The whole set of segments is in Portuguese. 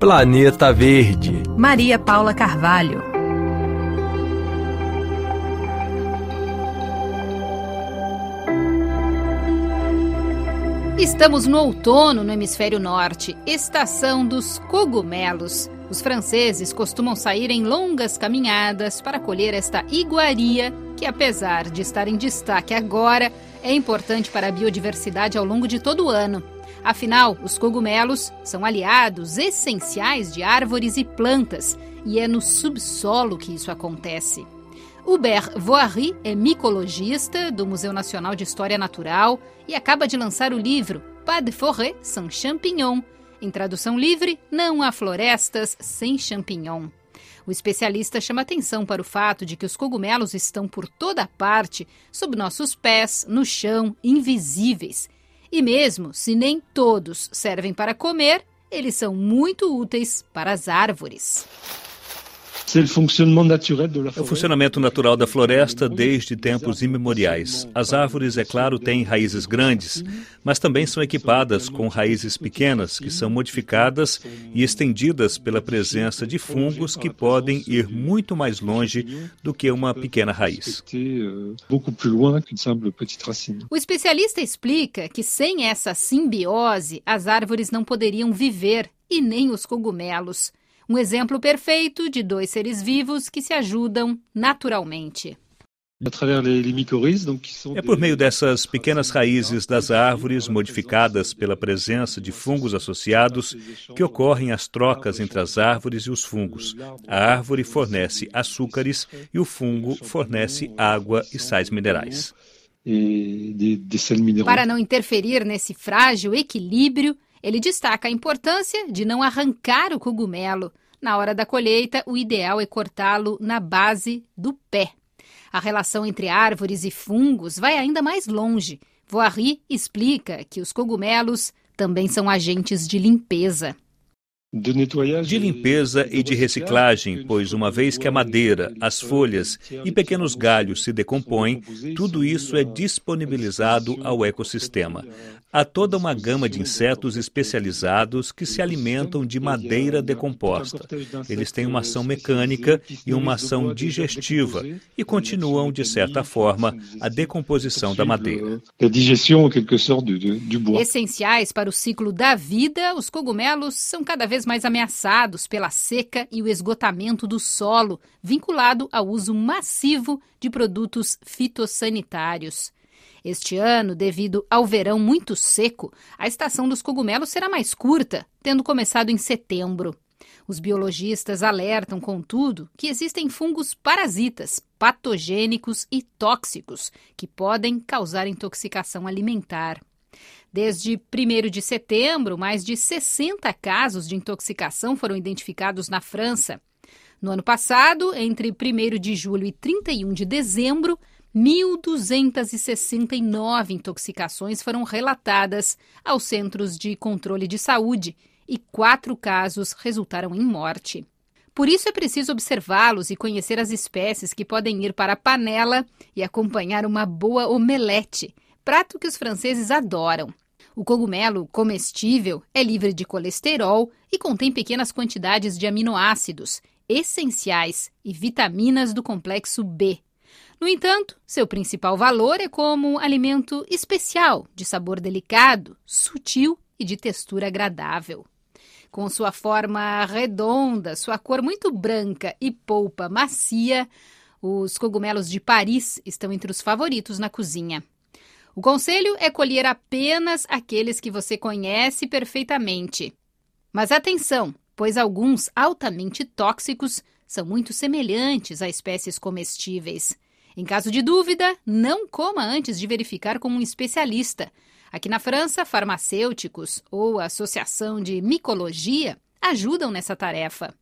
Planeta Verde. Maria Paula Carvalho. Estamos no outono no hemisfério norte, estação dos cogumelos. Os franceses costumam sair em longas caminhadas para colher esta iguaria, que apesar de estar em destaque agora, é importante para a biodiversidade ao longo de todo o ano. Afinal, os cogumelos são aliados essenciais de árvores e plantas, e é no subsolo que isso acontece. Hubert Voiry é micologista do Museu Nacional de História Natural e acaba de lançar o livro Pas de forêt sans champignon, em tradução livre, não há florestas sem champignon. O especialista chama atenção para o fato de que os cogumelos estão por toda parte, sob nossos pés, no chão, invisíveis. E mesmo se nem todos servem para comer, eles são muito úteis para as árvores. É o funcionamento natural da floresta desde tempos imemoriais. As árvores, é claro, têm raízes grandes, mas também são equipadas com raízes pequenas, que são modificadas e estendidas pela presença de fungos que podem ir muito mais longe do que uma pequena raiz. O especialista explica que sem essa simbiose, as árvores não poderiam viver e nem os cogumelos. Um exemplo perfeito de dois seres vivos que se ajudam naturalmente. É por meio dessas pequenas raízes das árvores, modificadas pela presença de fungos associados, que ocorrem as trocas entre as árvores e os fungos. A árvore fornece açúcares e o fungo fornece água e sais minerais. Para não interferir nesse frágil equilíbrio, ele destaca a importância de não arrancar o cogumelo. Na hora da colheita, o ideal é cortá-lo na base do pé. A relação entre árvores e fungos vai ainda mais longe. Voiry explica que os cogumelos também são agentes de limpeza. De limpeza e de reciclagem, pois uma vez que a madeira, as folhas e pequenos galhos se decompõem, tudo isso é disponibilizado ao ecossistema. Há toda uma gama de insetos especializados que se alimentam de madeira decomposta. Eles têm uma ação mecânica e uma ação digestiva e continuam, de certa forma, a decomposição da madeira. Essenciais para o ciclo da vida, os cogumelos são cada vez mais ameaçados pela seca e o esgotamento do solo, vinculado ao uso massivo de produtos fitossanitários. Este ano, devido ao verão muito seco, a estação dos cogumelos será mais curta, tendo começado em setembro. Os biologistas alertam, contudo, que existem fungos parasitas, patogênicos e tóxicos que podem causar intoxicação alimentar. Desde 1 de setembro, mais de 60 casos de intoxicação foram identificados na França. No ano passado, entre 1 de julho e 31 de dezembro, 1.269 intoxicações foram relatadas aos centros de controle de saúde e quatro casos resultaram em morte. Por isso é preciso observá-los e conhecer as espécies que podem ir para a panela e acompanhar uma boa omelete, prato que os franceses adoram. O cogumelo comestível é livre de colesterol e contém pequenas quantidades de aminoácidos essenciais e vitaminas do complexo B, no entanto, seu principal valor é como um alimento especial, de sabor delicado, sutil e de textura agradável. Com sua forma redonda, sua cor muito branca e polpa macia, os cogumelos de Paris estão entre os favoritos na cozinha. O conselho é colher apenas aqueles que você conhece perfeitamente. Mas atenção, pois alguns altamente tóxicos são muito semelhantes a espécies comestíveis. Em caso de dúvida, não coma antes de verificar com um especialista. Aqui na França, farmacêuticos ou a Associação de Micologia ajudam nessa tarefa.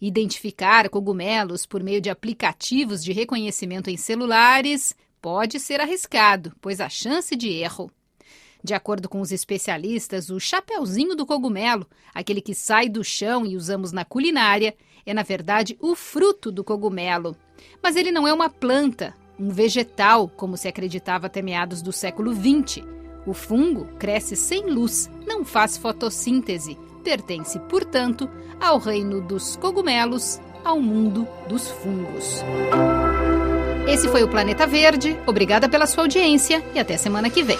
Identificar cogumelos por meio de aplicativos de reconhecimento em celulares pode ser arriscado, pois há chance de erro. De acordo com os especialistas, o chapeuzinho do cogumelo, aquele que sai do chão e usamos na culinária, é na verdade o fruto do cogumelo. Mas ele não é uma planta, um vegetal, como se acreditava até meados do século XX. O fungo cresce sem luz, não faz fotossíntese, pertence, portanto, ao reino dos cogumelos, ao mundo dos fungos. Esse foi o Planeta Verde. Obrigada pela sua audiência e até semana que vem.